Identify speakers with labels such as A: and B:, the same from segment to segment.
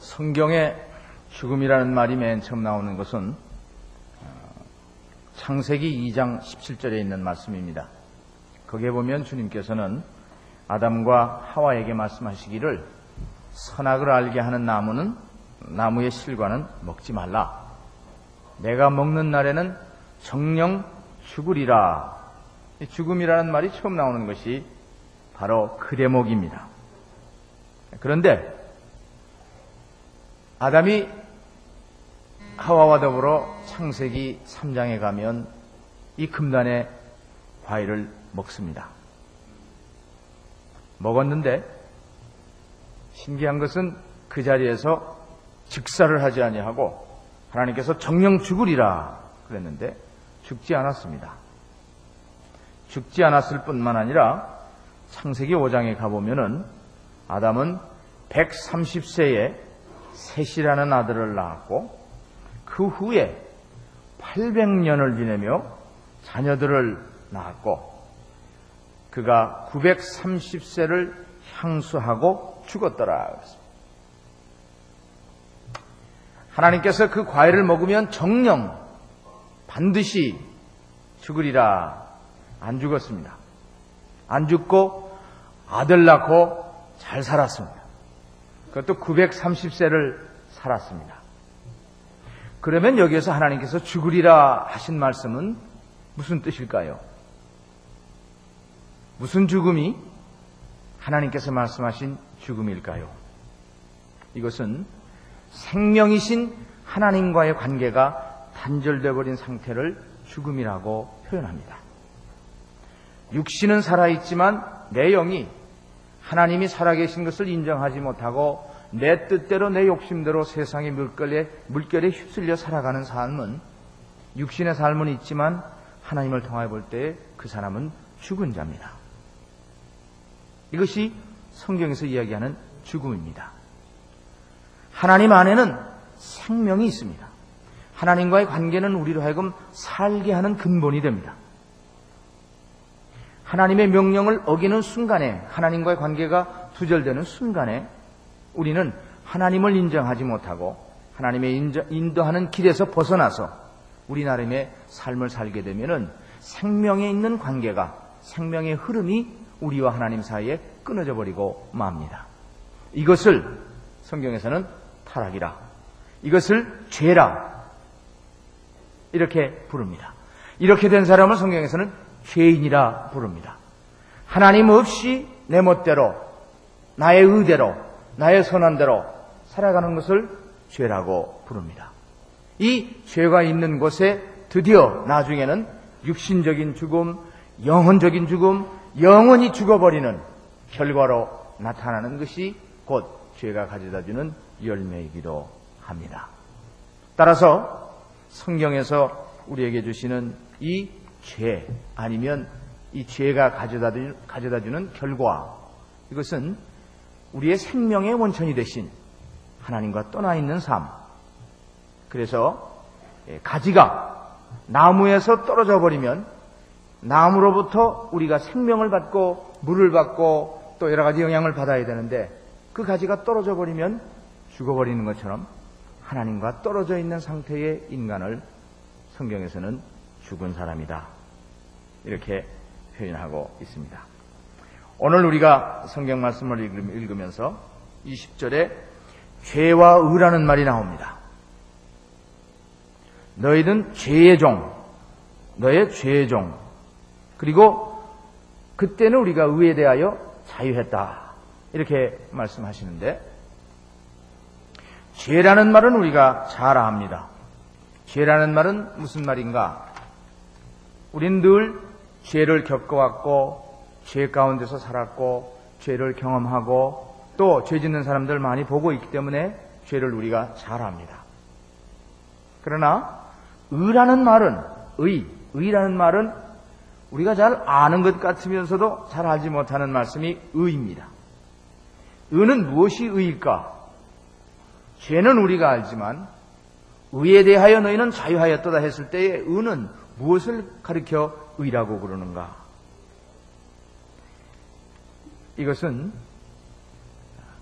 A: 성경에 죽음이라는 말이 맨 처음 나오는 것은 어, 창세기 2장 17절에 있는 말씀입니다. 거기에 보면 주님께서는 아담과 하와에게 말씀하시기를 선악을 알게 하는 나무는 나무의 실과는 먹지 말라. 내가 먹는 날에는 정령 죽으리라. 죽음이라는 말이 처음 나오는 것이 바로 그 대목입니다. 그런데 아담이 하와와 더불어 창세기 3장에 가면 이 금단의 과일을 먹습니다. 먹었는데 신기한 것은 그 자리에서 즉사를 하지 아니하고 하나님께서 정령 죽으리라 그랬는데 죽지 않았습니다. 죽지 않았을 뿐만 아니라 창세기 5장에 가보면은 아담은 130세에 셋이라는 아들을 낳았고 그 후에 800년을 지내며 자녀들을 낳았고 그가 930세를 향수하고 죽었더라. 하나님께서 그 과일을 먹으면 정령 반드시 죽으리라 안 죽었습니다. 안 죽고 아들 낳고 잘 살았습니다. 그것도 930세를 살았습니다. 그러면 여기에서 하나님께서 죽으리라 하신 말씀은 무슨 뜻일까요? 무슨 죽음이 하나님께서 말씀하신 죽음일까요? 이것은 생명이신 하나님과의 관계가 단절되어 버린 상태를 죽음이라고 표현합니다. 육신은 살아있지만 내 영이 하나님이 살아계신 것을 인정하지 못하고 내 뜻대로 내 욕심대로 세상의 물결에, 물결에 휩쓸려 살아가는 삶은 육신의 삶은 있지만 하나님을 통하여 볼 때 그 사람은 죽은 자입니다. 이것이 성경에서 이야기하는 죽음입니다. 하나님 안에는 생명이 있습니다. 하나님과의 관계는 우리로 하여금 살게 하는 근본이 됩니다. 하나님의 명령을 어기는 순간에 하나님과의 관계가 두절되는 순간에 우리는 하나님을 인정하지 못하고 하나님의 인도하는 길에서 벗어나서 우리 나름의 삶을 살게 되면은 생명에 있는 관계가 생명의 흐름이 우리와 하나님 사이에 끊어져 버리고 맙니다. 이것을 성경에서는 타락이라. 이것을 죄라. 이렇게 부릅니다. 이렇게 된 사람을 성경에서는 죄인이라 부릅니다. 하나님 없이 내 멋대로, 나의 의대로, 나의 선한대로 살아가는 것을 죄라고 부릅니다. 이 죄가 있는 곳에 드디어 나중에는 육신적인 죽음, 영혼적인 죽음, 영원히 죽어버리는 결과로 나타나는 것이 곧 죄가 가져다 주는 열매이기도 합니다. 따라서 성경에서 우리에게 주시는 이 죄 아니면 이 죄가 가져다, 주는 결과 이것은 우리의 생명의 원천이 되신 하나님과 떠나 있는 삶. 그래서 예, 가지가 나무에서 떨어져 버리면 나무로부터 우리가 생명을 받고 물을 받고 또 여러 가지 영향을 받아야 되는데 그 가지가 떨어져 버리면 죽어버리는 것처럼 하나님과 떨어져 있는 상태의 인간을 성경에서는 죽은 사람이다. 이렇게 표현하고 있습니다. 오늘 우리가 성경 말씀을 읽으면서 20절에 죄와 의라는 말이 나옵니다. 너희는 죄의 종, 너의 죄의 종. 그리고 그때는 우리가 의에 대하여 자유했다. 이렇게 말씀하시는데 죄라는 말은 우리가 잘 압니다. 죄라는 말은 무슨 말인가? 우린 늘 죄를 겪어왔고, 죄 가운데서 살았고, 죄를 경험하고, 또 죄 짓는 사람들 많이 보고 있기 때문에 죄를 우리가 잘 압니다. 그러나, 의라는 말은, 의, 의라는 말은 우리가 잘 아는 것 같으면서도 잘 알지 못하는 말씀이 의입니다. 의는 무엇이 의일까? 죄는 우리가 알지만 의에 대하여 너희는 자유하였도다 했을 때의 의는 무엇을 가리켜 의라고 그러는가? 이것은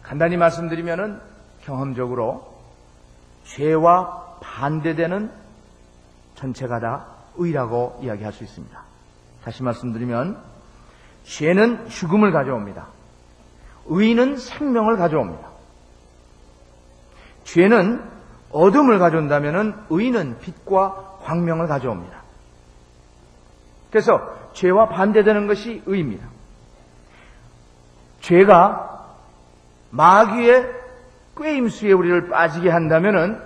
A: 간단히 말씀드리면은 경험적으로 죄와 반대되는 전체가 다 의라고 이야기할 수 있습니다. 다시 말씀드리면 죄는 죽음을 가져옵니다. 의는 생명을 가져옵니다. 죄는 어둠을 가져온다면 의는 빛과 광명을 가져옵니다. 그래서 죄와 반대되는 것이 의입니다. 죄가 마귀의 꾀임수에 우리를 빠지게 한다면은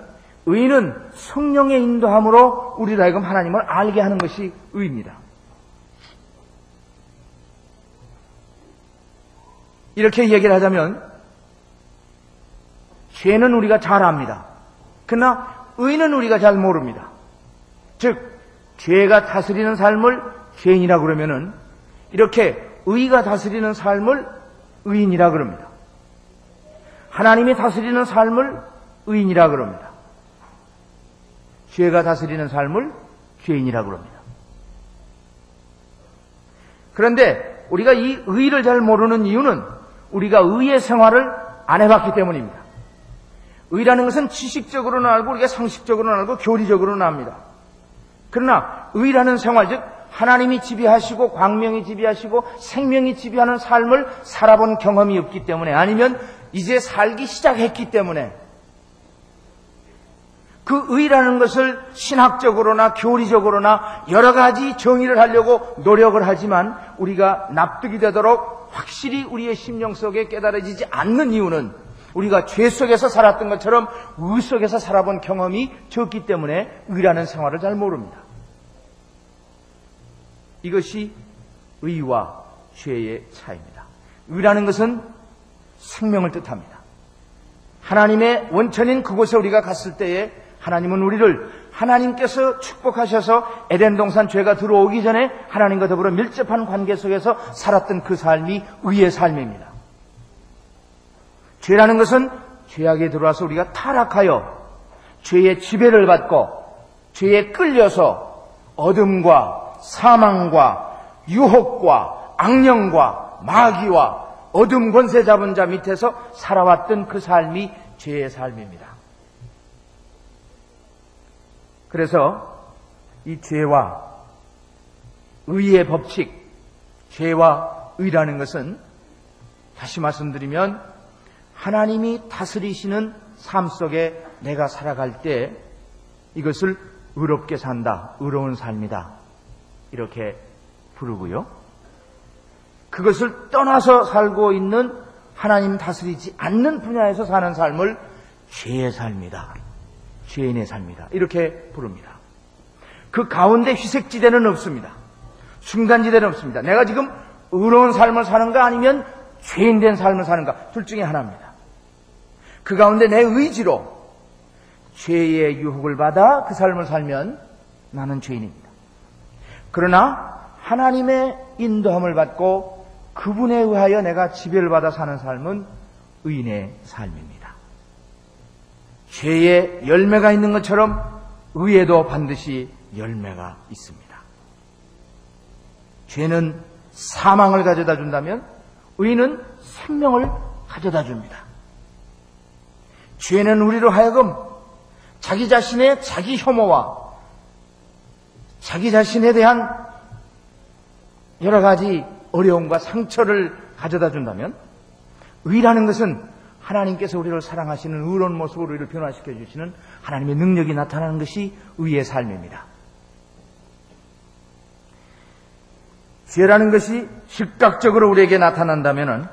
A: 의는 성령의 인도함으로 우리를 하여금 하나님을 알게 하는 것이 의입니다. 이렇게 얘기를 하자면 죄는 우리가 잘 압니다. 그러나 의는 우리가 잘 모릅니다. 즉 죄가 다스리는 삶을 죄인이라 그러면은 이렇게 의가 다스리는 삶을 의인이라 그럽니다. 하나님이 다스리는 삶을 의인이라 그럽니다. 죄가 다스리는 삶을 죄인이라 그럽니다. 그런데 우리가 이 의를 잘 모르는 이유는 우리가 의의 생활을 안 해봤기 때문입니다. 의라는 것은 지식적으로는 알고 우리가 상식적으로는 알고 교리적으로는 압니다. 그러나 의라는 생활, 즉 하나님이 지배하시고 광명이 지배하시고 생명이 지배하는 삶을 살아본 경험이 없기 때문에 아니면 이제 살기 시작했기 때문에 그 의라는 것을 신학적으로나 교리적으로나 여러 가지 정의를 하려고 노력을 하지만 우리가 납득이 되도록 확실히 우리의 심령 속에 깨달아지지 않는 이유는 우리가 죄 속에서 살았던 것처럼 의 속에서 살아본 경험이 적기 때문에 의라는 생활을 잘 모릅니다. 이것이 의와 죄의 차이입니다. 의라는 것은 생명을 뜻합니다. 하나님의 원천인 그곳에 우리가 갔을 때에 하나님은 우리를 하나님께서 축복하셔서 에덴 동산 죄가 들어오기 전에 하나님과 더불어 밀접한 관계 속에서 살았던 그 삶이 의의 삶입니다. 죄라는 것은 죄악에 들어와서 우리가 타락하여 죄의 지배를 받고 죄에 끌려서 어둠과 사망과 유혹과 악령과 마귀와 어둠 권세 잡은 자 밑에서 살아왔던 그 삶이 죄의 삶입니다. 그래서 이 죄와 의의 법칙, 죄와 의라는 것은 다시 말씀드리면 하나님이 다스리시는 삶 속에 내가 살아갈 때 이것을 의롭게 산다, 의로운 삶이다. 이렇게 부르고요. 그것을 떠나서 살고 있는 하나님 다스리지 않는 분야에서 사는 삶을 죄의 삶이다. 죄인의 삶이다. 이렇게 부릅니다. 그 가운데 희색지대는 없습니다. 순간지대는 없습니다. 내가 지금 의로운 삶을 사는가 아니면 죄인된 삶을 사는가 둘 중에 하나입니다. 그 가운데 내 의지로 죄의 유혹을 받아 그 삶을 살면 나는 죄인입니다. 그러나 하나님의 인도함을 받고 그분에 의하여 내가 지배를 받아 사는 삶은 의인의 삶입니다. 죄에 열매가 있는 것처럼 의에도 반드시 열매가 있습니다. 죄는 사망을 가져다 준다면 의는 생명을 가져다 줍니다. 죄는 우리로 하여금 자기 자신의 자기 혐오와 자기 자신에 대한 여러 가지 어려움과 상처를 가져다 준다면 의라는 것은 하나님께서 우리를 사랑하시는 의로운 모습으로 우리를 변화시켜 주시는 하나님의 능력이 나타나는 것이 의의 삶입니다. 죄라는 것이 즉각적으로 우리에게 나타난다면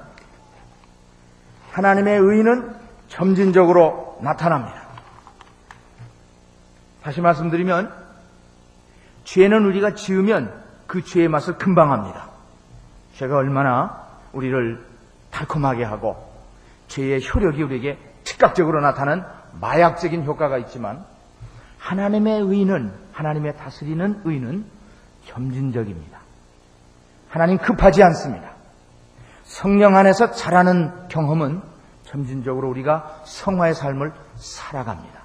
A: 하나님의 의는 점진적으로 나타납니다. 다시 말씀드리면 죄는 우리가 지으면 그 죄의 맛을 금방 합니다. 죄가 얼마나 우리를 달콤하게 하고 죄의 효력이 우리에게 즉각적으로 나타나는 마약적인 효과가 있지만 하나님의 의는 하나님의 다스리는 의는 점진적입니다. 하나님 급하지 않습니다. 성령 안에서 자라는 경험은 점진적으로 우리가 성화의 삶을 살아갑니다.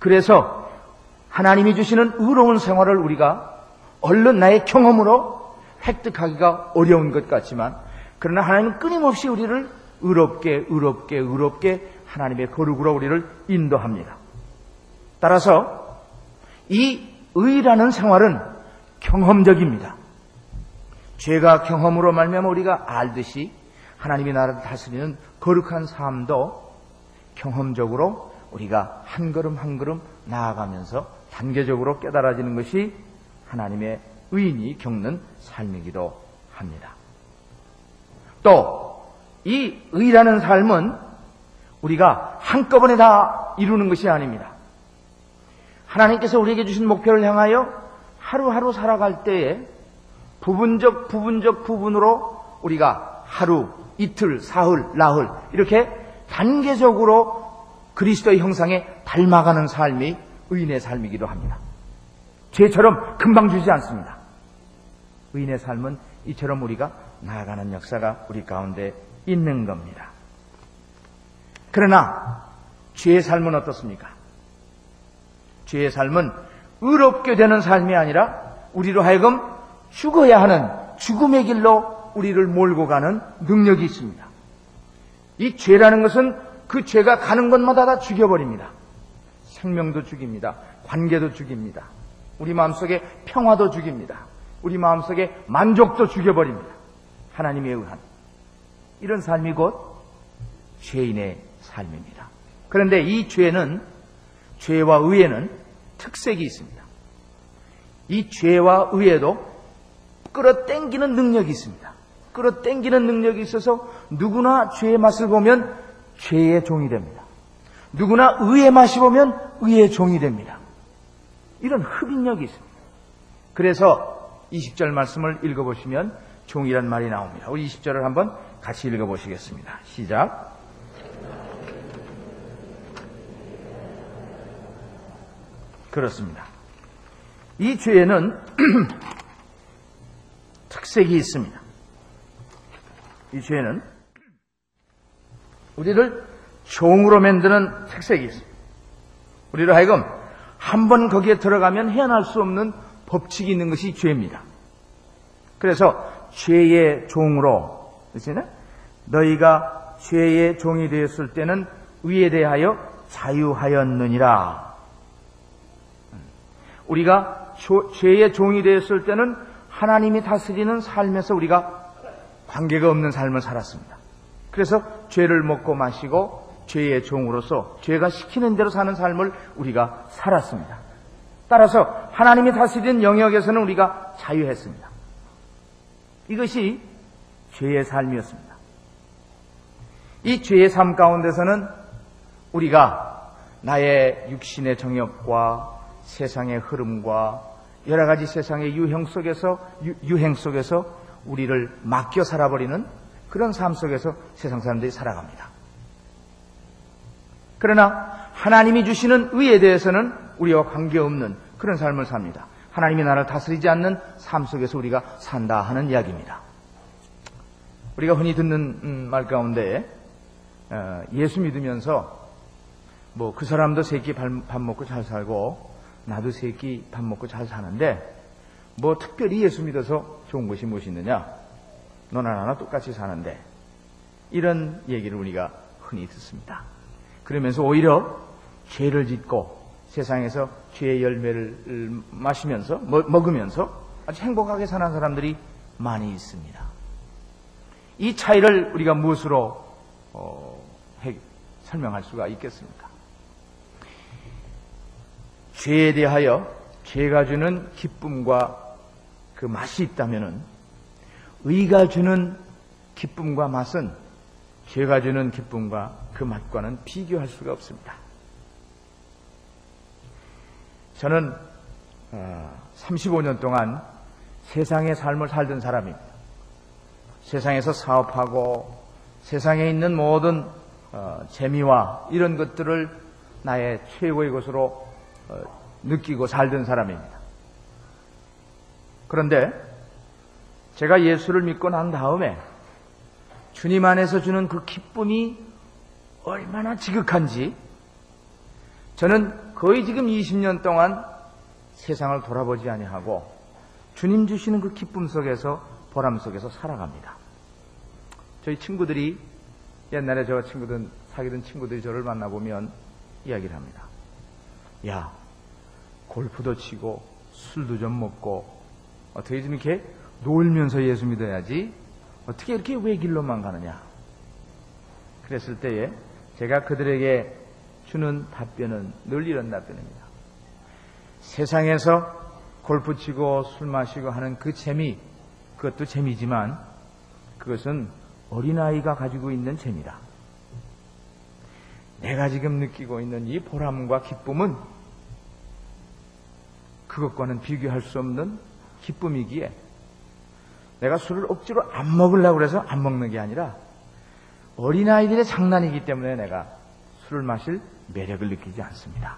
A: 그래서 하나님이 주시는 의로운 생활을 우리가 얼른 나의 경험으로 획득하기가 어려운 것 같지만 그러나 하나님은 끊임없이 우리를 의롭게 의롭게 의롭게 하나님의 거룩으로 우리를 인도합니다. 따라서 이 의라는 생활은 경험적입니다. 죄가 경험으로 말미암아 우리가 알듯이 하나님이 나라를 다스리는 거룩한 삶도 경험적으로 우리가 한 걸음 한 걸음 나아가면서 단계적으로 깨달아지는 것이 하나님의 의인이 겪는 삶이기도 합니다. 또 이 의라는 삶은 우리가 한꺼번에 다 이루는 것이 아닙니다. 하나님께서 우리에게 주신 목표를 향하여 하루하루 살아갈 때에 부분적 부분적 부분으로 우리가 하루, 이틀, 사흘, 나흘 이렇게 단계적으로 그리스도의 형상에 닮아가는 삶이 의인의 삶이기도 합니다. 죄처럼 금방 주지 않습니다. 의인의 삶은 이처럼 우리가 나아가는 역사가 우리 가운데 있는 겁니다. 그러나 죄의 삶은 어떻습니까? 죄의 삶은 의롭게 되는 삶이 아니라 우리로 하여금 죽어야 하는 죽음의 길로 우리를 몰고 가는 능력이 있습니다. 이 죄라는 것은 그 죄가 가는 곳마다 다 죽여버립니다. 생명도 죽입니다. 관계도 죽입니다. 우리 마음속에 평화도 죽입니다. 우리 마음속에 만족도 죽여버립니다. 하나님에 의한. 이런 삶이 곧 죄인의 삶입니다. 그런데 이 죄는, 죄와 의에는 특색이 있습니다. 이 죄와 의에도 끌어당기는 능력이 있습니다. 끌어당기는 능력이 있어서 누구나 죄의 맛을 보면 죄의 종이 됩니다. 누구나 의의 맛이 보면 의의 종이 됩니다. 이런 흡인력이 있습니다. 그래서 20절 말씀을 읽어보시면 종이란 말이 나옵니다. 우리 20절을 한번 같이 읽어보시겠습니다. 시작. 그렇습니다. 이 죄에는 특색이 있습니다. 이 죄는 우리를 종으로 만드는 특색이 있습니다. 우리를 하여금 한 번 거기에 들어가면 헤어날 수 없는 법칙이 있는 것이 죄입니다. 그래서 죄의 종으로 그렇잖아요? 너희가 죄의 종이 되었을 때는 위에 대하여 자유하였느니라. 우리가 죄의 종이 되었을 때는 하나님이 다스리는 삶에서 우리가 관계가 없는 삶을 살았습니다. 그래서 죄를 먹고 마시고 죄의 종으로서 죄가 시키는 대로 사는 삶을 우리가 살았습니다. 따라서 하나님이 다스리는 영역에서는 우리가 자유했습니다. 이것이 죄의 삶이었습니다. 이 죄의 삶 가운데서는 우리가 나의 육신의 정욕과 세상의 흐름과 여러 가지 세상의 유형 속에서 유, 행 속에서 우리를 맡겨 살아버리는 그런 삶 속에서 세상 사람들이 살아갑니다. 그러나 하나님이 주시는 의에 대해서는 우리와 관계없는 그런 삶을 삽니다. 하나님이 나를 다스리지 않는 삶 속에서 우리가 산다 하는 이야기입니다. 우리가 흔히 듣는 음, 말 가운데 어, 예수 믿으면서 뭐 그 사람도 세끼 밥 먹고 잘 살고 나도 세끼 밥 먹고 잘 사는데 뭐 특별히 예수 믿어서 좋은 것이 무엇이 있느냐? 너나 나나 똑같이 사는데 이런 얘기를 우리가 흔히 듣습니다. 그러면서 오히려 죄를 짓고 세상에서 죄의 열매를 마시면서 먹으면서 아주 행복하게 사는 사람들이 많이 있습니다. 이 차이를 우리가 무엇으로 어, 해, 설명할 수가 있겠습니까? 죄에 대하여 죄가 주는 기쁨과 그 맛이 있다면은 의가 주는 기쁨과 맛은 죄가 주는 기쁨과 그 맛과는 비교할 수가 없습니다. 저는 35년 어, 동안 세상의 삶을 살던 사람입니다. 세상에서 사업하고 세상에 있는 모든 어, 재미와 이런 것들을 나의 최고의 것으로 어, 느끼고 살던 사람입니다. 그런데 제가 예수를 믿고 난 다음에 주님 안에서 주는 그 기쁨이 얼마나 지극한지 저는 거의 지금 20년 동안 세상을 돌아보지 아니하고 주님 주시는 그 기쁨 속에서 보람 속에서 살아갑니다. 저희 친구들이 옛날에 저 친구들 사귀던 친구들이 저를 만나보면 이야기를 합니다. 야, 골프도 치고 술도 좀 먹고 어떻게 좀 이렇게 놀면서 예수 믿어야지 어떻게 이렇게 외길로만 가느냐. 그랬을 때에 제가 그들에게 주는 답변은 늘 이런 답변입니다. 세상에서 골프 치고 술 마시고 하는 그 재미, 그것도 재미지만 그것은 어린아이가 가지고 있는 재미다. 내가 지금 느끼고 있는 이 보람과 기쁨은 그것과는 비교할 수 없는 기쁨이기에 내가 술을 억지로 안 먹으려고 해서 안 먹는 게 아니라 어린아이들의 장난이기 때문에 내가 술을 마실 매력을 느끼지 않습니다.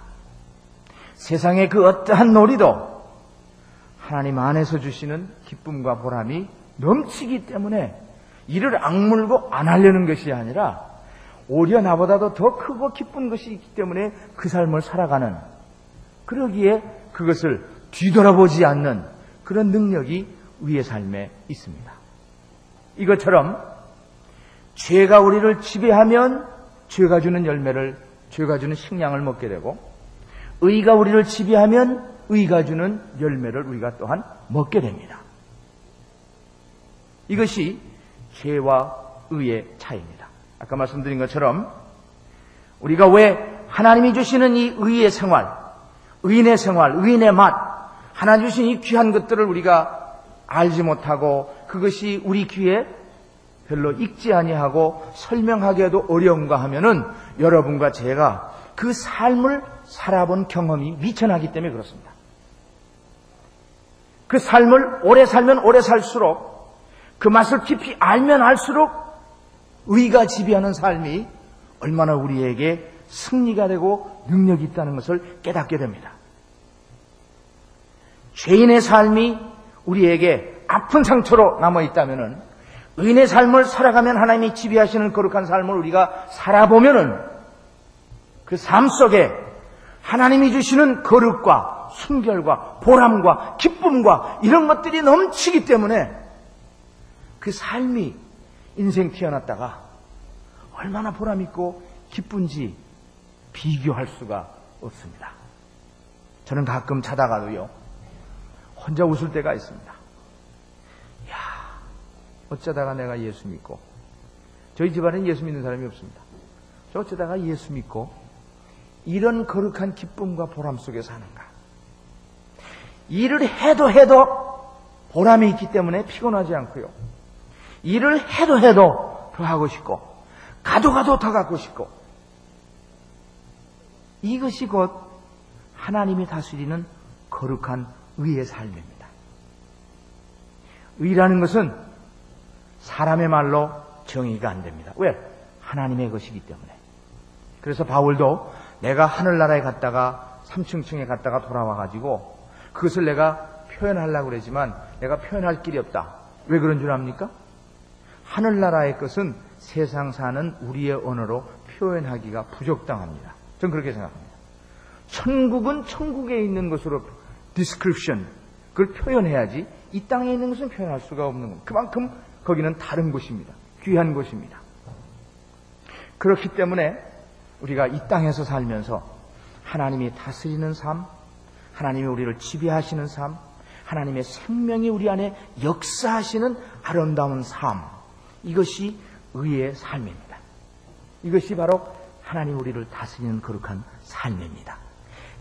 A: 세상의 그 어떠한 놀이도 하나님 안에서 주시는 기쁨과 보람이 넘치기 때문에 이를 악물고 안 하려는 것이 아니라 오히려 나보다도 더 크고 기쁜 것이 있기 때문에 그 삶을 살아가는 그러기에 그것을 뒤돌아보지 않는 그런 능력이 우리의 삶에 있습니다. 이것처럼 죄가 우리를 지배하면 죄가 주는 열매를 죄가 주는 식량을 먹게 되고 의가 우리를 지배하면 의가 주는 열매를 우리가 또한 먹게 됩니다. 이것이 죄와 의의 차이입니다. 아까 말씀드린 것처럼 우리가 왜 하나님이 주시는 이 의의 생활, 의인의 생활, 의인의 맛, 하나님 주신 이 귀한 것들을 우리가 알지 못하고 그것이 우리 귀에 별로 익지 아니하고 설명하기에도 어려운가 하면은 여러분과 제가 그 삶을 살아본 경험이 미천하기 때문에 그렇습니다. 그 삶을 오래 살면 오래 살수록 그 맛을 깊이 알면 알수록 의가 지배하는 삶이 얼마나 우리에게 승리가 되고 능력이 있다는 것을 깨닫게 됩니다. 죄인의 삶이 우리에게 아픈 상처로 남아 있다면은 의인의 삶을 살아가면 하나님이 지배하시는 거룩한 삶을 우리가 살아보면은 그 삶 속에 하나님이 주시는 거룩과 순결과 보람과 기쁨과 이런 것들이 넘치기 때문에 그 삶이 인생 태어났다가 얼마나 보람있고 기쁜지 비교할 수가 없습니다. 저는 가끔 자다가도요, 혼자 웃을 때가 있습니다. 야 어쩌다가 내가 예수 믿고, 저희 집안엔 예수 믿는 사람이 없습니다. 저 어쩌다가 예수 믿고, 이런 거룩한 기쁨과 보람 속에 사는가. 일을 해도 해도 보람이 있기 때문에 피곤하지 않고요. 일을 해도 해도 더 하고 싶고, 가도 가도 더 갖고 싶고, 이것이 곧 하나님이 다스리는 거룩한 의의 삶입니다. 의라는 것은 사람의 말로 정의가 안 됩니다. 왜? 하나님의 것이기 때문에. 그래서 바울도 내가 하늘나라에 갔다가 3층층에 갔다가 돌아와가지고 그것을 내가 표현하려고 그러지만 내가 표현할 길이 없다. 왜 그런 줄 압니까? 하늘나라의 것은 세상 사는 우리의 언어로 표현하기가 부적당합니다. 전 그렇게 생각합니다. 천국은 천국에 있는 것으로 description 그걸 표현해야지 이 땅에 있는 것은 표현할 수가 없는 겁니다. 그만큼 거기는 다른 곳입니다. 귀한 곳입니다. 그렇기 때문에 우리가 이 땅에서 살면서 하나님이 다스리는 삶, 하나님이 우리를 지배하시는 삶, 하나님의 생명이 우리 안에 역사하시는 아름다운 삶, 이것이 의의 삶입니다. 이것이 바로 하나님 우리를 다스리는 거룩한 삶입니다.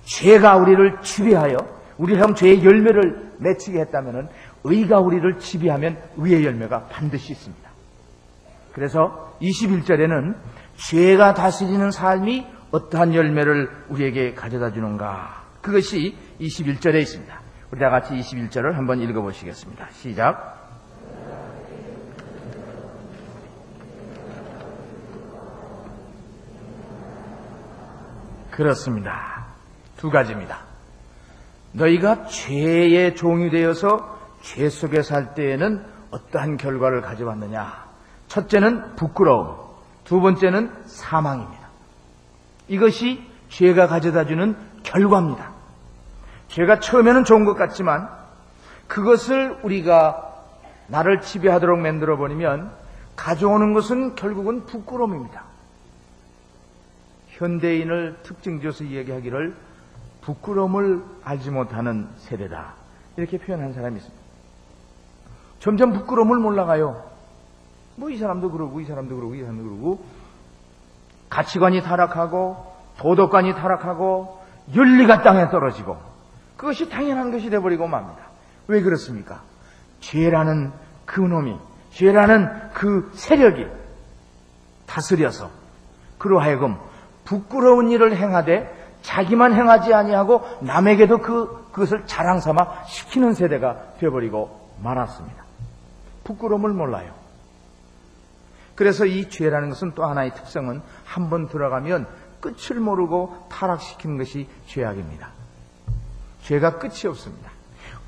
A: 죄가 우리를 지배하여 우리처럼 죄의 열매를 맺히게 했다면 의가 우리를 지배하면 의의 열매가 반드시 있습니다. 그래서 21절에는 죄가 다스리는 삶이 어떠한 열매를 우리에게 가져다 주는가 그것이 21절에 있습니다. 우리 다 같이 21절을 한번 읽어보시겠습니다. 시작. 그렇습니다. 두 가지입니다. 너희가 죄의 종이 되어서 죄 속에 살 때에는 어떠한 결과를 가져왔느냐? 첫째는 부끄러움, 두 번째는 사망입니다. 이것이 죄가 가져다 주는 결과입니다. 죄가 처음에는 좋은 것 같지만 그것을 우리가 나를 지배하도록 만들어 버리면 가져오는 것은 결국은 부끄러움입니다. 현대인을 특징 지어서 이야기하기를 부끄러움을 알지 못하는 세대다. 이렇게 표현한 사람이 있습니다. 점점 부끄러움을 몰라가요. 뭐 이 사람도 그러고 이 사람도 그러고 이 사람도 그러고 가치관이 타락하고 도덕관이 타락하고 윤리가 땅에 떨어지고 그것이 당연한 것이 되어버리고 맙니다. 왜 그렇습니까? 죄라는 그 놈이 죄라는 그 세력이 다스려서 그로 하여금 부끄러운 일을 행하되 자기만 행하지 아니하고 남에게도 그 그것을 자랑 삼아 시키는 세대가 되어버리고 말았습니다. 부끄러움을 몰라요. 그래서 이 죄라는 것은 또 하나의 특성은 한 번 들어가면 끝을 모르고 타락시키는 것이 죄악입니다. 죄가 끝이 없습니다.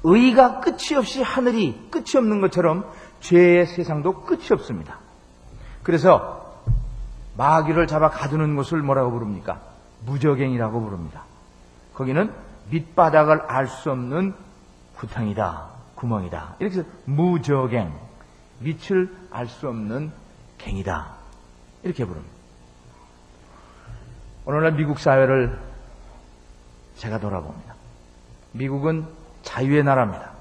A: 의가 끝이 없이 하늘이 끝이 없는 것처럼 죄의 세상도 끝이 없습니다. 그래서 마귀를 잡아 가두는 곳을 뭐라고 부릅니까? 무적행이라고 부릅니다. 거기는 밑바닥을 알 수 없는 구탕이다, 구멍이다. 이렇게 해서 무적행, 밑을 알 수 없는 갱이다. 이렇게 부릅니다. 오늘날 미국 사회를 제가 돌아봅니다. 미국은 자유의 나라입니다.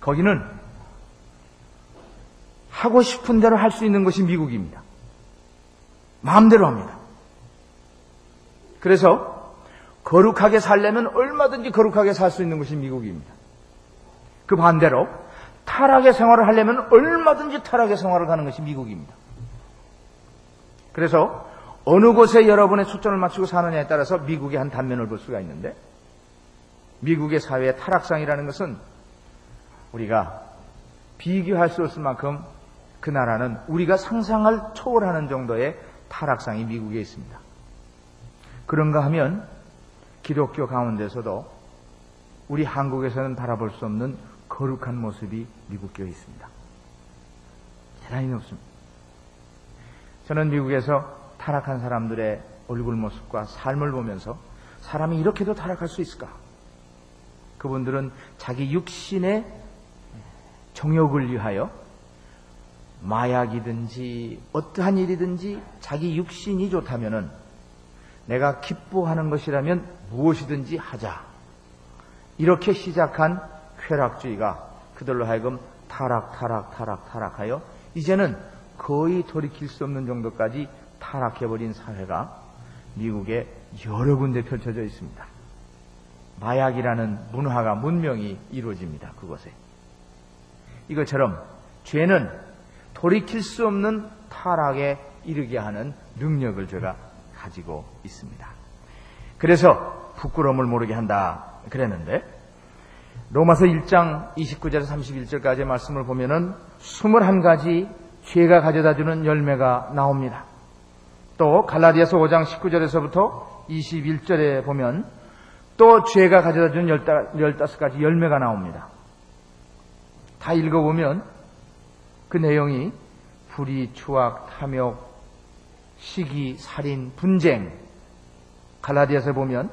A: 거기는 하고 싶은 대로 할 수 있는 것이 미국입니다. 마음대로 합니다. 그래서 거룩하게 살려면 얼마든지 거룩하게 살 수 있는 것이 미국입니다. 그 반대로 타락의 생활을 하려면 얼마든지 타락의 생활을 가는 것이 미국입니다. 그래서 어느 곳에 여러분의 초점을 맞추고 사느냐에 따라서 미국의 한 단면을 볼 수가 있는데 미국의 사회의 타락상이라는 것은 우리가 비교할 수 없을 만큼 그 나라는 우리가 상상을 초월하는 정도의 타락상이 미국에 있습니다. 그런가 하면 기독교 가운데서도 우리 한국에서는 바라볼 수 없는 거룩한 모습이 미국교에 있습니다. 대단히 높습니다. 저는 미국에서 타락한 사람들의 얼굴 모습과 삶을 보면서 사람이 이렇게도 타락할 수 있을까? 그분들은 자기 육신의 정욕을 위하여 마약이든지 어떠한 일이든지 자기 육신이 좋다면은 내가 기뻐하는 것이라면 무엇이든지 하자. 이렇게 시작한 쾌락주의가 그들로 하여금 타락, 타락, 타락, 타락하여 이제는 거의 돌이킬 수 없는 정도까지 타락해버린 사회가 미국에 여러 군데 펼쳐져 있습니다. 마약이라는 문화가 문명이 이루어집니다. 그곳에. 이것처럼 죄는 돌이킬 수 없는 타락에 이르게 하는 능력을 제가 가지고 있습니다. 그래서 부끄러움을 모르게 한다 그랬는데 로마서 1장 29절에서 31절까지의 말씀을 보면은 21가지 죄가 가져다주는 열매가 나옵니다. 또 갈라디아서 5장 19절에서부터 21절에 보면 또 죄가 가져다주는 15가지 열매가 나옵니다. 다 읽어보면 그 내용이 불의, 추악, 탐욕, 시기, 살인, 분쟁, 갈라디아서 보면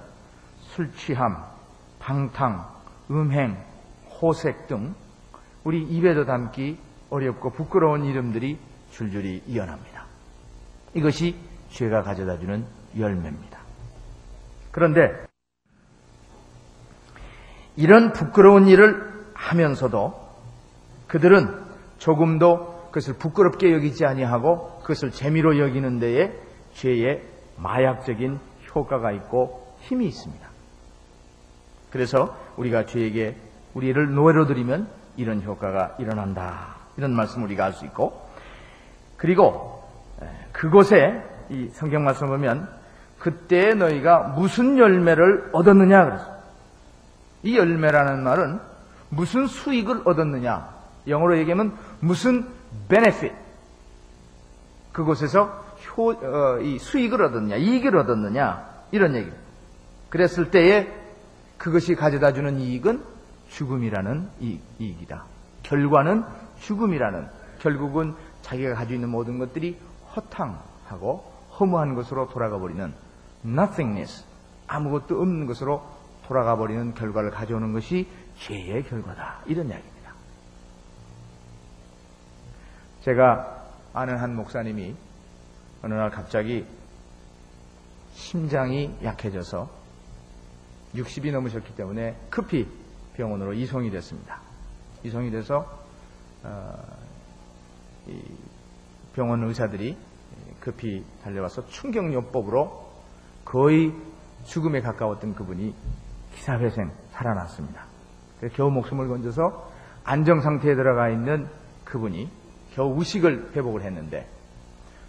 A: 술 취함, 방탕, 음행, 호색 등 우리 입에도 담기 어렵고 부끄러운 이름들이 줄줄이 이어납니다. 이것이 죄가 가져다 주는 열매입니다. 그런데 이런 부끄러운 일을 하면서도 그들은 조금도 그것을 부끄럽게 여기지 아니하고 그것을 재미로 여기는 데에 죄의 마약적인 효과가 있고 힘이 있습니다. 그래서 우리가 죄에게 우리를 노예로 들이면 이런 효과가 일어난다. 이런 말씀 우리가 알 수 있고 그리고 그곳에 이 성경 말씀 보면 그때 너희가 무슨 열매를 얻었느냐 그랬어. 이 열매라는 말은 무슨 수익을 얻었느냐. 영어로 얘기하면 무슨 benefit. 그곳에서 효, 어, 이 수익을 얻었느냐, 이익을 얻었느냐, 이런 얘기. 그랬을 때에 그것이 가져다 주는 이익은 죽음이라는 이익, 이익이다. 결과는 죽음이라는, 결국은 자기가 가지고 있는 모든 것들이 허탕하고 허무한 것으로 돌아가 버리는 nothingness, 아무것도 없는 것으로 돌아가 버리는 결과를 가져오는 것이 죄의 결과다. 이런 이야기입니다. 제가 아는 한 목사님이 어느 날 갑자기 심장이 약해져서 60이 넘으셨기 때문에 급히 병원으로 이송이 됐습니다. 이송이 돼서 어, 병원 의사들이 급히 달려와서 충격요법으로 거의 죽음에 가까웠던 그분이 기사회생 살아났습니다. 겨우 목숨을 건져서 안정 상태에 들어가 있는 그분이 겨우 의식을 회복을 했는데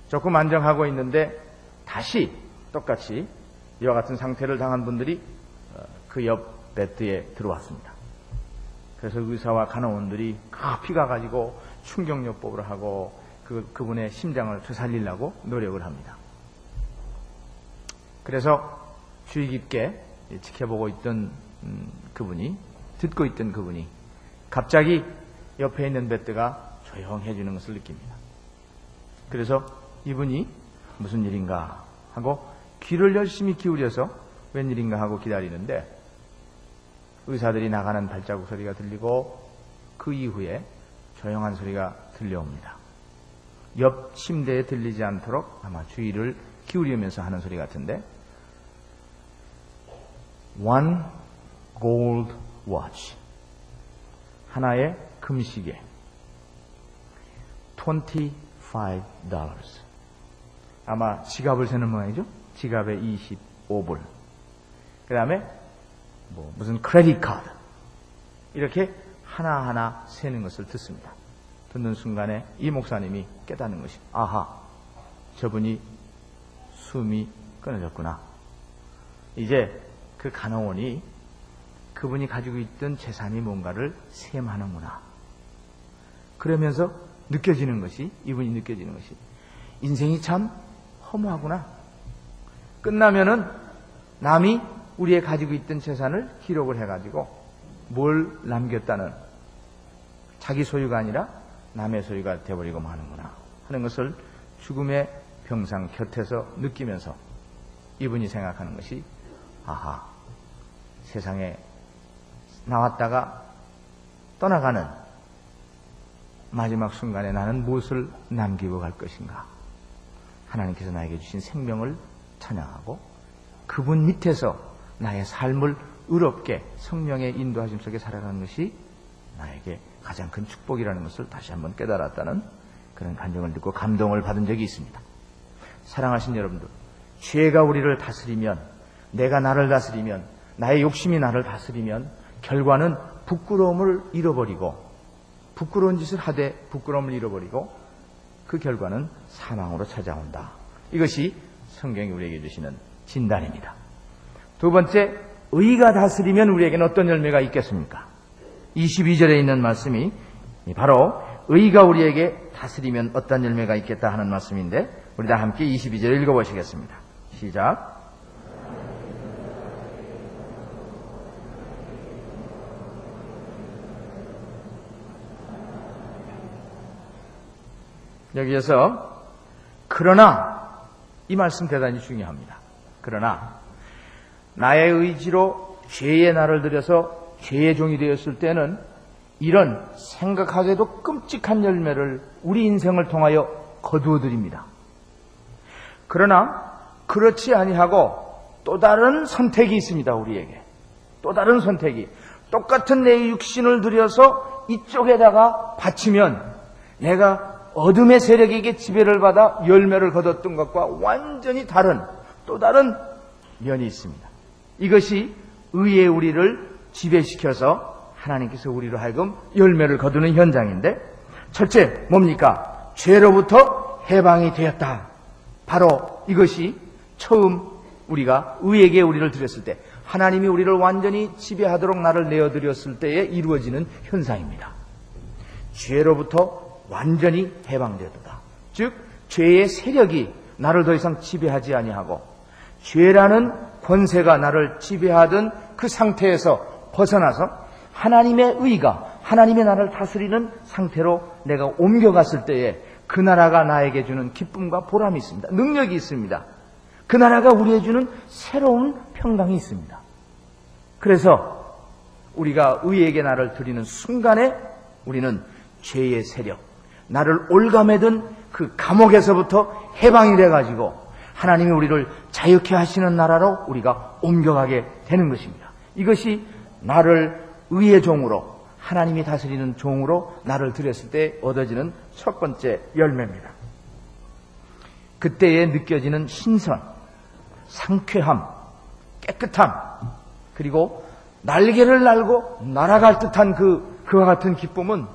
A: 조금 안정하고 있는데 다시 똑같이 이와 같은 상태를 당한 분들이 어, 그옆 베드에 들어왔습니다. 그래서 의사와 간호원들이 급히 가 가지고 충격요법을 하고 그, 그분의 심장을 되살리려고 노력을 합니다. 그래서 주의 깊게 지켜보고 있던 음, 그분이 듣고 있던 그분이 갑자기 옆에 있는 베드가 조용해지는 것을 느낍니다. 그래서 이분이 무슨 일인가 하고 귀를 열심히 기울여서 웬일인가 하고 기다리는데 의사들이 나가는 발자국 소리가 들리고 그 이후에 조용한 소리가 들려옵니다. 옆 침대에 들리지 않도록 아마 주의를 기울이면서 하는 소리 같은데 One gold watch 하나의 금시계 $25 아마 지갑을 세는 모양이죠? 지갑에 25불 그 다음에 뭐 무슨 크레딧 카드 이렇게 하나하나 세는 것을 듣습니다. 듣는 순간에 이 목사님이 깨닫는 것이 아하 저분이 숨이 끊어졌구나. 이제 그 간호원이 그분이 가지고 있던 재산이 뭔가를 셈하는구나. 그러면서 느껴지는 것이 이분이 느껴지는 것이 인생이 참 허무하구나. 끝나면은 남이 우리의 가지고 있던 재산을 기록을 해가지고 뭘 남겼다는 자기 소유가 아니라 남의 소유가 되어버리고 마는구나 하는 것을 죽음의 병상 곁에서 느끼면서 이분이 생각하는 것이 아하 세상에 나왔다가 떠나가는 마지막 순간에 나는 무엇을 남기고 갈 것인가 하나님께서 나에게 주신 생명을 찬양하고 그분 밑에서 나의 삶을 의롭게 성령의 인도하심 속에 살아가는 것이 나에게 가장 큰 축복이라는 것을 다시 한번 깨달았다는 그런 감정을 듣고 감동을 받은 적이 있습니다. 사랑하신 여러분들, 죄가 우리를 다스리면, 내가 나를 다스리면, 나의 욕심이 나를 다스리면, 결과는 부끄러움을 잃어버리고, 부끄러운 짓을 하되 부끄러움을 잃어버리고, 그 결과는 사망으로 찾아온다. 이것이 성경이 우리에게 주시는 진단입니다. 두 번째, 의가 다스리면 우리에게는 어떤 열매가 있겠습니까? 22절에 있는 말씀이 바로 의가 우리에게 다스리면 어떤 열매가 있겠다 하는 말씀인데 우리 다 함께 22절 읽어보시겠습니다. 시작. 여기에서 그러나 이 말씀 대단히 중요합니다. 그러나 나의 의지로 죄의 날을 들여서 죄의 종이 되었을 때는 이런 생각하기에도 끔찍한 열매를 우리 인생을 통하여 거두어 드립니다. 그러나 그렇지 아니하고 또 다른 선택이 있습니다, 우리에게. 또 다른 선택이. 똑같은 내 육신을 들여서 이쪽에다가 바치면 내가 어둠의 세력에게 지배를 받아 열매를 거뒀던 것과 완전히 다른 또 다른 면이 있습니다. 이것이 의의 우리를 지배시켜서 하나님께서 우리로 하여금 열매를 거두는 현장인데 첫째 뭡니까? 죄로부터 해방이 되었다. 바로 이것이 처음 우리가 의에게 우리를 드렸을 때 하나님이 우리를 완전히 지배하도록 나를 내어드렸을 때에 이루어지는 현상입니다. 죄로부터 완전히 해방되었다. 즉 죄의 세력이 나를 더 이상 지배하지 아니하고 죄라는 권세가 나를 지배하던 그 상태에서 벗어나서 하나님의 의가 하나님의 나를 다스리는 상태로 내가 옮겨갔을 때에 그 나라가 나에게 주는 기쁨과 보람이 있습니다. 능력이 있습니다. 그 나라가 우리에 주는 새로운 평강이 있습니다. 그래서 우리가 의에게 나를 드리는 순간에 우리는 죄의 세력, 나를 올가매든 그 감옥에서부터 해방이 돼가지고 하나님이 우리를 자유케 하시는 나라로 우리가 옮겨가게 되는 것입니다. 이것이 나를 의의 종으로 하나님이 다스리는 종으로 나를 들였을 때 얻어지는 첫 번째 열매입니다. 그때에 느껴지는 신선, 상쾌함, 깨끗함, 그리고 날개를 날고 날아갈 듯한 그, 그와 같은 기쁨은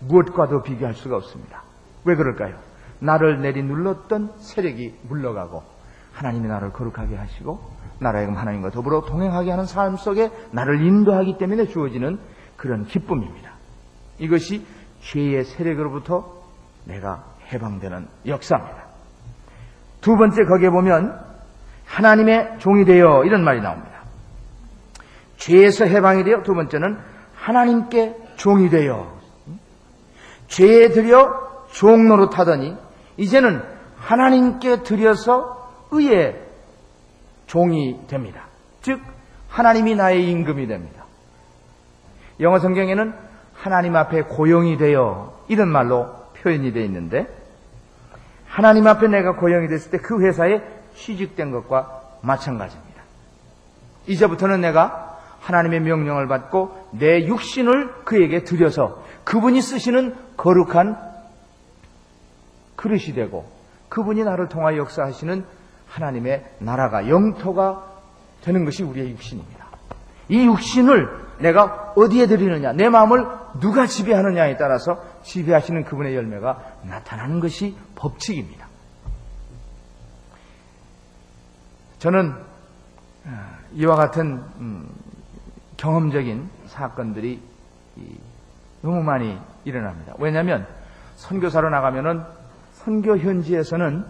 A: 무엇과도 비교할 수가 없습니다. 왜 그럴까요? 나를 내리 눌렀던 세력이 물러가고 하나님이 나를 거룩하게 하시고 나라의 하나님과 더불어 동행하게 하는 삶 속에 나를 인도하기 때문에 주어지는 그런 기쁨입니다. 이것이 죄의 세력으로부터 내가 해방되는 역사입니다. 두 번째 거기에 보면 하나님의 종이 되어 이런 말이 나옵니다. 죄에서 해방이 되어 두 번째는 하나님께 종이 되어 죄에 들여 종로로 타더니 이제는 하나님께 들여서 의의 종이 됩니다. 즉 하나님이 나의 임금이 됩니다. 영어 성경에는 하나님 앞에 고용이 되어 이런 말로 표현이 되어 있는데 하나님 앞에 내가 고용이 됐을 때 그 회사에 취직된 것과 마찬가지입니다. 이제부터는 내가 하나님의 명령을 받고 내 육신을 그에게 드려서 그분이 쓰시는 거룩한 그릇이 되고 그분이 나를 통하여 역사하시는 하나님의 나라가 영토가 되는 것이 우리의 육신입니다. 이 육신을 내가 어디에 드리느냐, 내 마음을 누가 지배하느냐에 따라서 지배하시는 그분의 열매가 나타나는 것이 법칙입니다. 저는 아, 이와 같은 음, 경험적인 사건들이 너무 많이 일어납니다. 왜냐하면 선교사로 나가면은 선교 현지에서는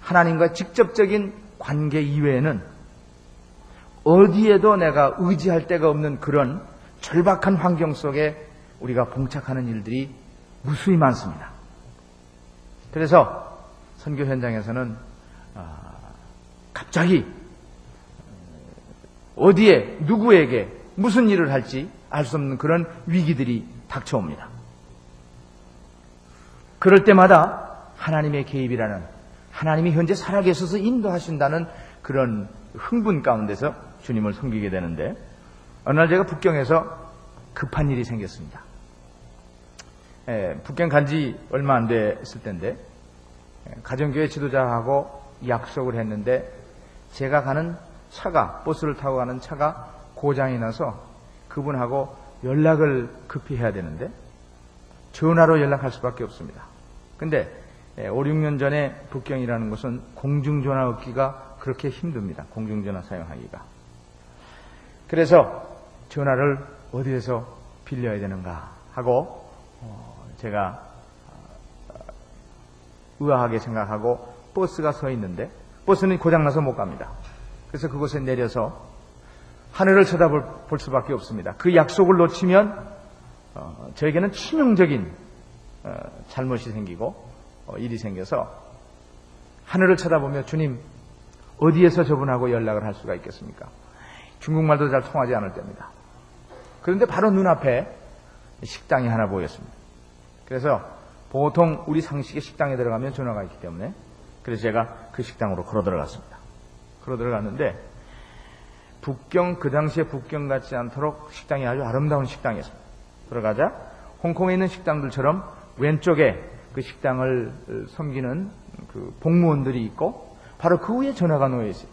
A: 하나님과 직접적인 관계 이외에는 어디에도 내가 의지할 데가 없는 그런 절박한 환경 속에 우리가 봉착하는 일들이 무수히 많습니다. 그래서 선교 현장에서는 아, 갑자기 어디에 누구에게 무슨 일을 할지 알 수 없는 그런 위기들이 닥쳐옵니다. 그럴 때마다 하나님의 개입이라는 하나님이 현재 살아계셔서 인도하신다는 그런 흥분 가운데서 주님을 섬기게 되는데 어느 날 제가 북경에서 급한 일이 생겼습니다. 예, 북경 간 지 얼마 안 됐을 텐데 예, 가정교회 지도자하고 약속을 했는데 제가 가는 차가 버스를 타고 가는 차가 고장이 나서 그분하고 연락을 급히 해야 되는데 전화로 연락할 수밖에 없습니다. 근데 5, 예, 6년 전에 북경이라는 것은 공중전화 얻기가 그렇게 힘듭니다. 공중전화 사용하기가. 그래서 전화를 어디에서 빌려야 되는가 하고 어, 제가 어, 의아하게 생각하고 버스가 서 있는데 버스는 고장나서 못 갑니다. 그래서 그곳에 내려서 하늘을 쳐다볼 수밖에 없습니다. 그 약속을 놓치면 어, 저에게는 치명적인 어, 잘못이 생기고 어, 일이 생겨서 하늘을 쳐다보며 주님 어디에서 저분하고 연락을 할 수가 있겠습니까? 중국말도 잘 통하지 않을 때입니다. 그런데 바로 눈앞에 식당이 하나 보였습니다. 그래서 보통 우리 상식의 식당에 들어가면 전화가 있기 때문에 그래서 제가 그 식당으로 걸어 들어갔습니다. 걸어 들어갔는데 북경 그 당시에 북경 같지 않도록 식당이 아주 아름다운 식당이었습니다. 들어가자 홍콩에 있는 식당들처럼 왼쪽에 그 식당을 섬기는 그 복무원들이 있고 바로 그 위에 전화가 놓여 있어요.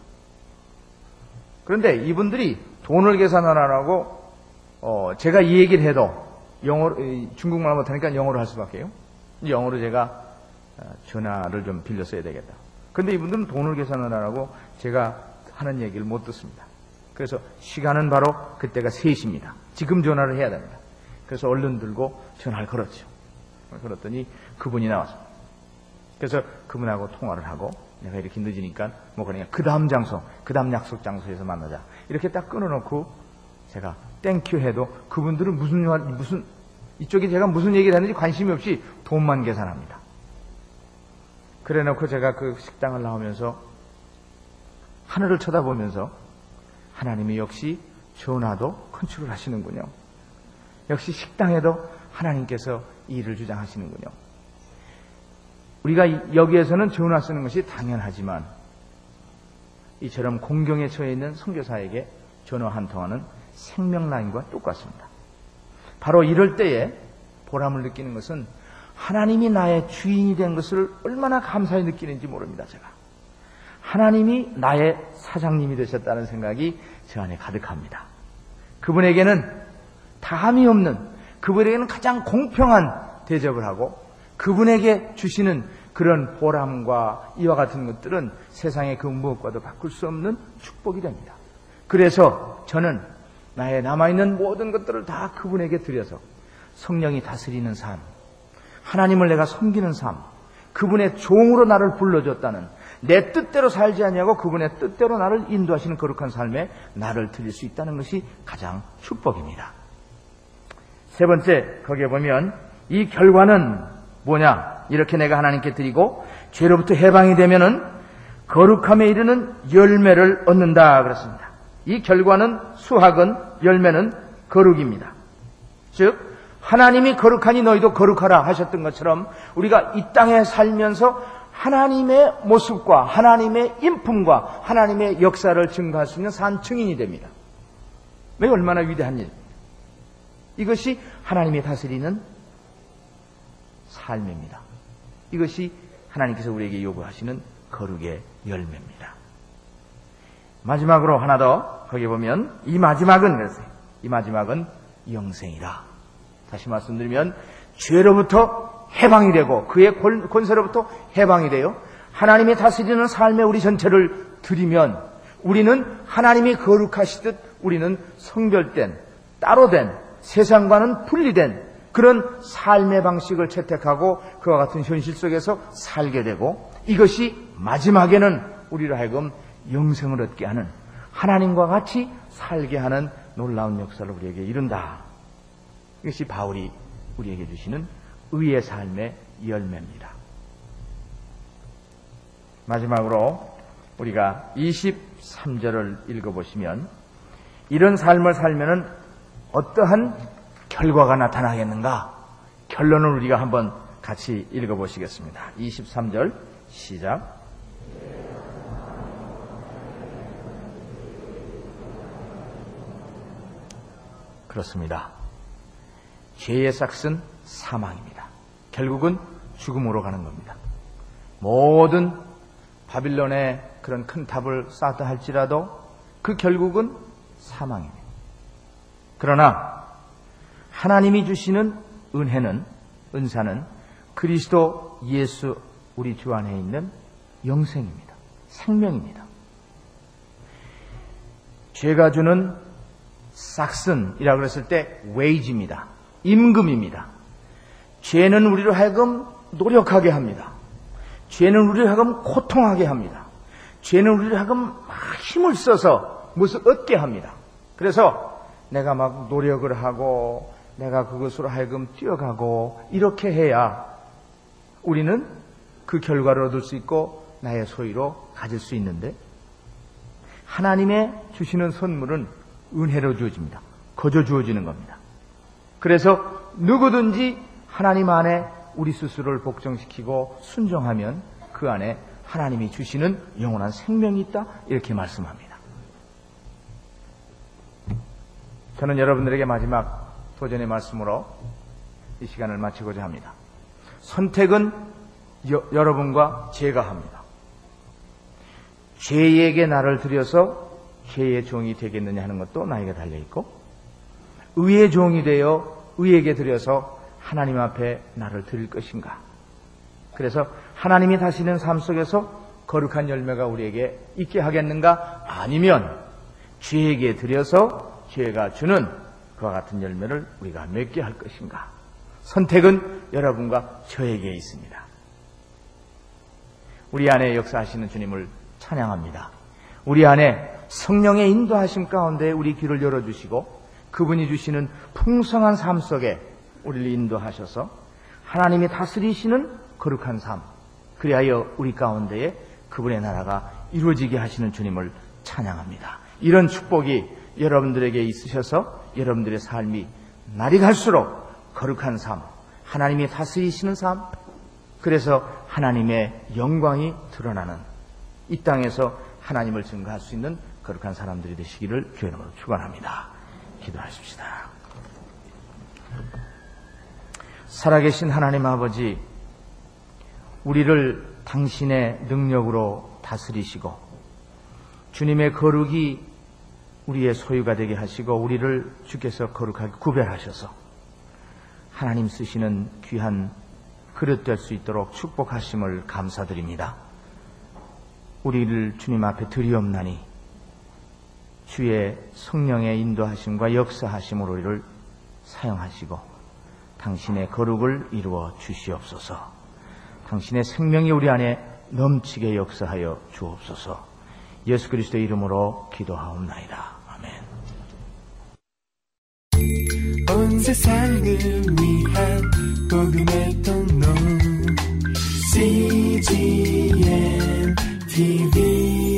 A: 그런데 이분들이 돈을 하고 어 제가 이 얘기를 해도 영어 중국말 못하니까 영어로 할 수밖에요. 영어로 제가 어, 전화를 좀 빌려 써야 되겠다. 근데 이분들은 돈을 하고 제가 하는 얘기를 못 듣습니다. 그래서 시간은 바로 그때가 3시입니다. 지금 전화를 해야 됩니다. 그래서 얼른 들고 전화를 걸었죠. 걸었더니 그분이 나왔습니다. 그래서 그분하고 통화를 하고 내가 이렇게 늦으니까 뭐 그러냐 그 다음 장소, 그 다음 약속 장소에서 만나자. 이렇게 딱 끊어놓고 제가 Thank you 해도 그분들은 무슨 무슨 이쪽에 제가 무슨 얘기를 하는지 관심이 없이 돈만 계산합니다. 그래 놓고 제가 그 식당을 나오면서 하늘을 쳐다보면서 하나님이 역시 전화도 건축을 하시는군요. 역시 식당에도 하나님께서 일을 주장하시는군요. 우리가 여기에서는 전화 쓰는 것이 당연하지만 이처럼 공경에 처해 있는 선교사에게 전화 한 통화는 생명라인과 똑같습니다. 바로 이럴 때에 보람을 느끼는 것은 하나님이 나의 주인이 된 것을 얼마나 감사히 느끼는지 모릅니다, 제가. 하나님이 나의 사장님이 되셨다는 생각이 저 안에 가득합니다. 그분에게는 다함이 없는, 그분에게는 가장 공평한 대접을 하고 그분에게 주시는 그런 보람과 이와 같은 것들은 세상의 그 무엇과도 바꿀 수 없는 축복이 됩니다. 그래서 저는 나의 남아있는 모든 것들을 다 그분에게 드려서 성령이 다스리는 삶, 하나님을 내가 섬기는 삶, 그분의 종으로 나를 불러줬다는 내 뜻대로 살지 아니하고 그분의 뜻대로 나를 인도하시는 거룩한 삶에 나를 드릴 수 있다는 것이 가장 축복입니다. 세 번째 거기에 보면 이 결과는 뭐냐? 이렇게 내가 하나님께 드리고 죄로부터 해방이 되면은 거룩함에 이르는 열매를 얻는다 그렇습니다. 이 결과는 수학은 열매는 거룩입니다. 즉 하나님이 거룩하니 너희도 거룩하라 하셨던 것처럼 우리가 이 땅에 살면서 하나님의 모습과 하나님의 인품과 하나님의 역사를 증거할 수 있는 산 증인이 됩니다. 왜 얼마나 위대한 일? 이것이 하나님이 다스리는 삶입니다. 이것이 하나님께서 우리에게 요구하시는 거룩의 열매입니다. 마지막으로 하나 더 거기 보면 이 마지막은 그랬어요. 이 마지막은 영생이다. 다시 말씀드리면 죄로부터 해방이 되고 그의 권세로부터 해방이 되어 하나님이 다스리는 삶의 우리 전체를 드리면 우리는 하나님이 거룩하시듯 우리는 성별된 따로 된 세상과는 분리된 그런 삶의 방식을 채택하고 그와 같은 현실 속에서 살게 되고 이것이 마지막에는 우리로 하여금 영생을 얻게 하는 하나님과 같이 살게 하는 놀라운 역사를 우리에게 이룬다. 이것이 바울이 우리에게 주시는 의의 삶의 열매입니다. 마지막으로 우리가 23절을 읽어보시면 이런 삶을 살면은 어떠한 결과가 나타나겠는가? 결론을 우리가 한번 같이 읽어보시겠습니다. 23절 시작. 그렇습니다. 죄의 삭은 사망입니다. 결국은 죽음으로 가는 겁니다. 모든 바빌론의 그런 큰 탑을 쌓다 할지라도 그 결국은 사망입니다. 그러나 하나님이 주시는 은혜는 은사는 그리스도 예수 우리 주 안에 있는 영생입니다. 생명입니다. 죄가 주는 싹슨이라고 그랬을 때 웨이지입니다. 임금입니다. 죄는 우리를 하여금 노력하게 합니다. 죄는 우리를 하여금 고통하게 합니다. 죄는 우리를 하여금 힘을 써서 무엇을 얻게 합니다. 그래서 내가 막 노력을 하고 내가 그것으로 하여금 뛰어가고 이렇게 해야 우리는 그 결과를 얻을 수 있고 나의 소유로 가질 수 있는데 하나님의 주시는 선물은 은혜로 주어집니다. 거저 주어지는 겁니다. 그래서 누구든지 하나님 안에 우리 스스로를 복종시키고 순종하면 그 안에 하나님이 주시는 영원한 생명이 있다. 이렇게 말씀합니다. 저는 여러분들에게 마지막 도전의 말씀으로 이 시간을 마치고자 합니다. 선택은 여, 러분과 제가 합니다. 죄에게 나를 들여서 죄의 종이 되겠느냐 하는 것도 나에게 달려 있고, 의의 종이 되어 의에게 들여서 하나님 앞에 나를 드릴 것인가. 그래서 하나님이 다시는 삶 속에서 거룩한 열매가 우리에게 있게 하겠는가? 아니면 죄에게 들여서 죄가 주는 그와 같은 열매를 우리가 맺게 할 것인가? 선택은 여러분과 저에게 있습니다. 우리 안에 역사하시는 주님을 찬양합니다. 우리 안에 성령의 인도하심 가운데 우리 귀를 열어주시고 그분이 주시는 풍성한 삶 속에 우리를 인도하셔서 하나님이 다스리시는 거룩한 삶, 그리하여 우리 가운데에 그분의 나라가 이루어지게 하시는 주님을 찬양합니다. 이런 축복이 여러분들에게 있으셔서 여러분들의 삶이 날이 갈수록 거룩한 삶, 하나님이 다스리시는 삶, 그래서 하나님의 영광이 드러나는 이 땅에서 하나님을 증거할 수 있는 거룩한 사람들이 되시기를 주의 이름으로 축원합니다. 기도하십시다. 살아계신 하나님 아버지, 우리를 당신의 능력으로 다스리시고 주님의 거룩이 우리의 소유가 되게 하시고 우리를 주께서 거룩하게 구별하셔서 하나님 쓰시는 귀한 그릇 될 수 있도록 축복하심을 감사드립니다. 우리를 주님 앞에 드리옵나니 주의 성령의 인도하심과 역사하심으로 우리를 사용하시고 당신의 거룩을 이루어 주시옵소서. 당신의 생명이 우리 안에 넘치게 역사하여 주옵소서. 예수 그리스도의 이름으로 기도하옵나이다. 아멘.
B: 온 세상을 위한 복음의 통로 CGM TV